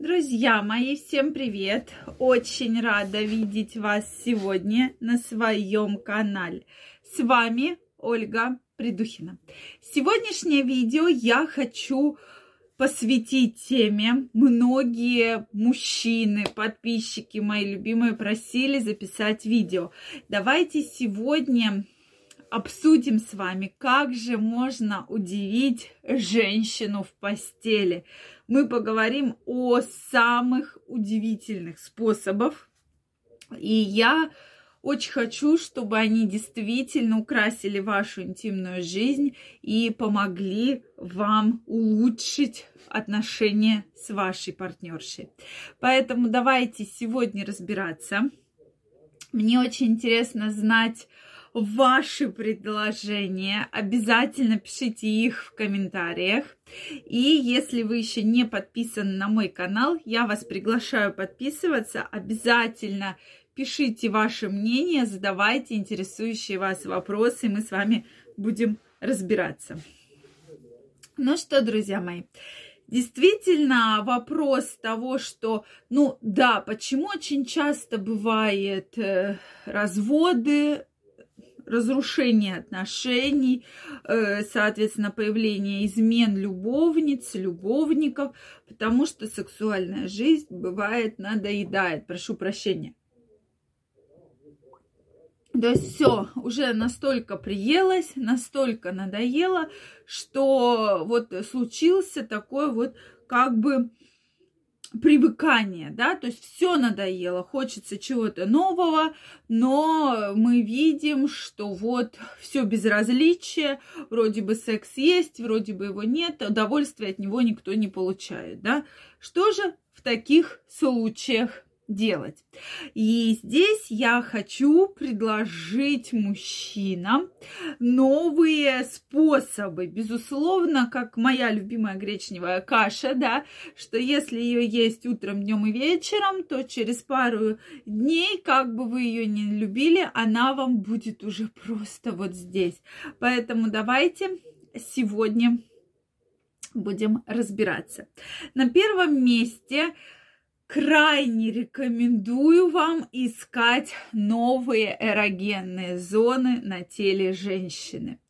Друзья мои, всем привет! Очень рада видеть вас сегодня на своем канале. С вами Ольга Придухина. Сегодняшнее видео я хочу посвятить теме. Многие мужчины, подписчики мои любимые просили записать видео. Давайте сегодня обсудим с вами, как же можно удивить женщину в постели. Мы поговорим о самых удивительных способах. И я очень хочу, чтобы они действительно украсили вашу интимную жизнь и помогли вам улучшить отношения с вашей партнершей. Поэтому давайте сегодня разбираться. Мне очень интересно знать, ваши предложения. Обязательно пишите их в комментариях. И если вы еще не подписаны на мой канал, я вас приглашаю подписываться. Обязательно пишите ваше мнение, задавайте интересующие вас вопросы, мы с вами будем разбираться. Ну что, друзья мои, действительно вопрос того, что, ну да, почему очень часто бывает э, разводы, разрушение отношений, э, соответственно, появление измен любовниц, любовников, потому что сексуальная жизнь бывает надоедает. Прошу прощения. То есть все уже настолько приелось, настолько надоело, что вот случился такой вот как бы привыкание, да, то есть все надоело, хочется чего-то нового, но мы видим, что вот все безразличие, вроде бы секс есть, вроде бы его нет, удовольствия от него никто не получает, да. Что же в таких случаях делать. И здесь я хочу предложить мужчинам новые способы. Безусловно, как моя любимая гречневая каша, да, что если ее есть утром, днем и вечером, то через пару дней, как бы вы ее не любили, она вам будет уже просто вот здесь. Поэтому давайте сегодня будем разбираться. На первом месте крайне рекомендую вам искать новые эрогенные зоны на теле женщины.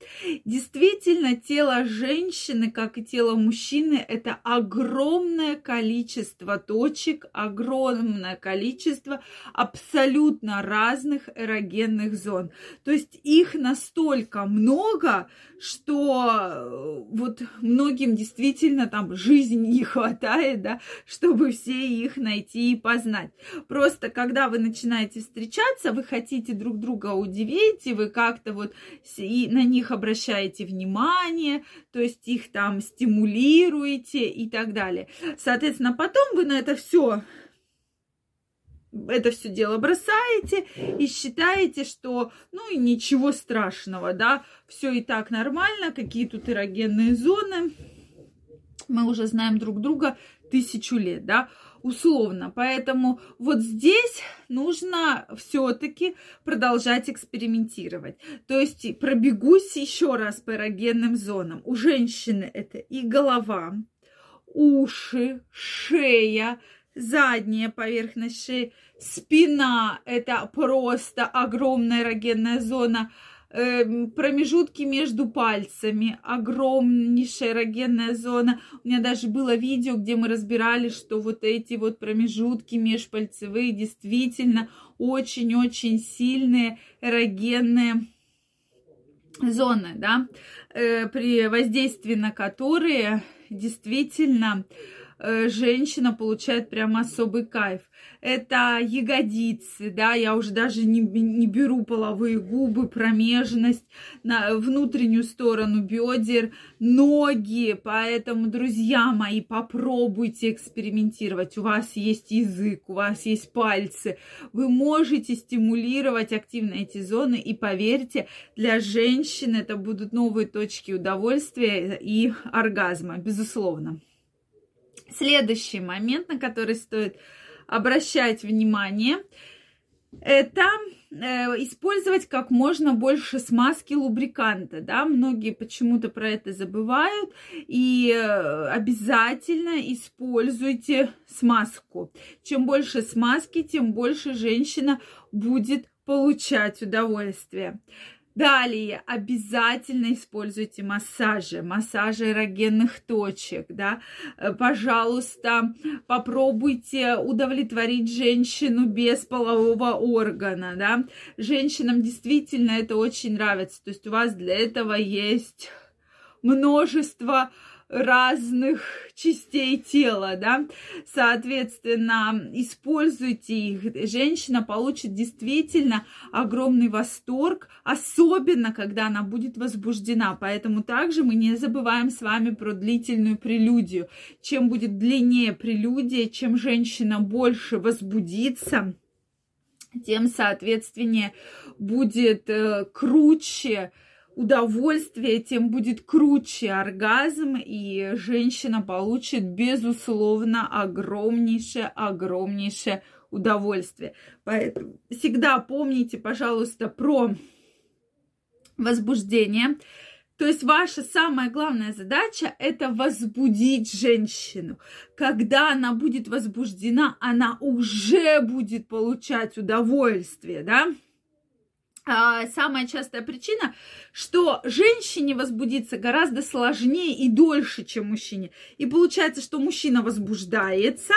Действительно, тело женщины, как и тело мужчины, это огромное количество точек, огромное количество абсолютно разных эрогенных зон. То есть их настолько много, что э, вот многим действительно там жизни не хватает, да, чтобы все их найти и познать. Просто когда вы начинаете встречаться, вы хотите друг друга удивить, и вы как-то вот и на них обращаете внимание, то есть их там стимулируете и так далее. Соответственно, потом вы на это все это все дело бросаете и считаете, что ну и ничего страшного, да, все и так нормально, какие тут эрогенные зоны, мы уже знаем друг друга тысячу лет, да, условно. Поэтому вот здесь нужно все-таки продолжать экспериментировать. То есть пробегусь еще раз по эрогенным зонам. У женщины это и голова, уши, шея, задняя поверхность шеи, спина – это просто огромная эрогенная зона, промежутки между пальцами, огромнейшая эрогенная зона. У меня даже было видео, где мы разбирали, что вот эти вот промежутки межпальцевые действительно очень-очень сильные эрогенные зоны, да, э, при воздействии на которые действительно женщина получает прям особый кайф. Это ягодицы, да, я уже даже не, не беру половые губы, промежность, на внутреннюю сторону бедер, ноги. Поэтому, друзья мои, попробуйте экспериментировать. У вас есть язык, у вас есть пальцы. Вы можете стимулировать активно эти зоны. И поверьте, для женщин это будут новые точки удовольствия и оргазма, безусловно. Следующий момент, на который стоит обращать внимание, это э, использовать как можно больше смазки лубриканта, да, многие почему-то про это забывают, и э, обязательно используйте смазку. Чем больше смазки, тем больше женщина будет получать удовольствие. Далее обязательно используйте массажи, массажи эрогенных точек, да. Э, пожалуйста, попробуйте удовлетворить женщину без полового органа, да. Женщинам действительно это очень нравится, то есть у вас для этого есть множество разных частей тела, да, соответственно, используйте их, женщина получит действительно огромный восторг, особенно когда она будет возбуждена, поэтому также мы не забываем с вами про длительную прелюдию, чем будет длиннее прелюдия, чем женщина больше возбудится, тем, соответственно, будет э, круче, удовольствие, тем будет круче оргазм, и женщина получит, безусловно, огромнейшее, огромнейшее удовольствие. Поэтому всегда помните, пожалуйста, про возбуждение. То есть ваша самая главная задача – это возбудить женщину. Когда она будет возбуждена, она уже будет получать удовольствие, да? А, самая частая причина, что женщине возбудиться гораздо сложнее и дольше, чем мужчине. И получается, что мужчина возбуждается,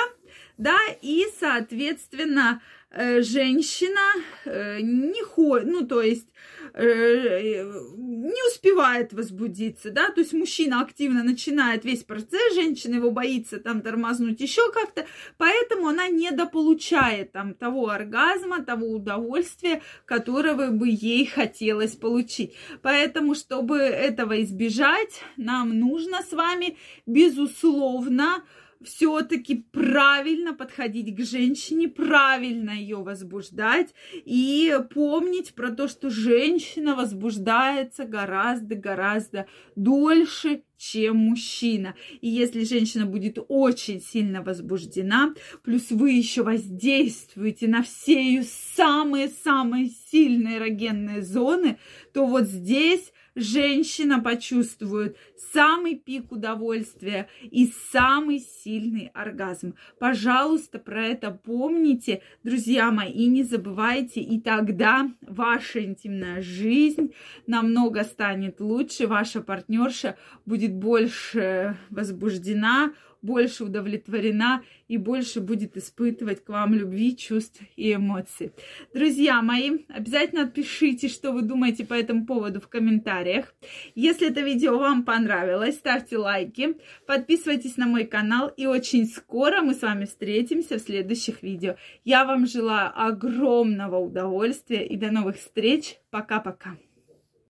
да, и, соответственно, Э, женщина э, не ходит, ну, то есть э, не успевает возбудиться, да, то есть мужчина активно начинает весь процесс, женщина его боится там тормознуть еще как-то, поэтому она недополучает там того оргазма, того удовольствия, которого бы ей хотелось получить. Поэтому, чтобы этого избежать, нам нужно с вами, безусловно, все-таки правильно подходить к женщине, правильно ее возбуждать и помнить про то, что женщина возбуждается гораздо-гораздо дольше, чем мужчина. И если женщина будет очень сильно возбуждена, плюс вы еще воздействуете на все ее самые-самые сильные эрогенные зоны, то вот здесь женщина почувствует самый пик удовольствия и самый сильный оргазм. Пожалуйста, про это помните, друзья мои, и не забывайте, и тогда ваша интимная жизнь намного станет лучше, ваша партнерша будет больше возбуждена, больше удовлетворена и больше будет испытывать к вам любви, чувств и эмоций. Друзья мои, обязательно пишите, что вы думаете по этому поводу в комментариях. Если это видео вам понравилось, ставьте лайки, подписывайтесь на мой канал и очень скоро мы с вами встретимся в следующих видео. Я вам желаю огромного удовольствия и до новых встреч. Пока-пока.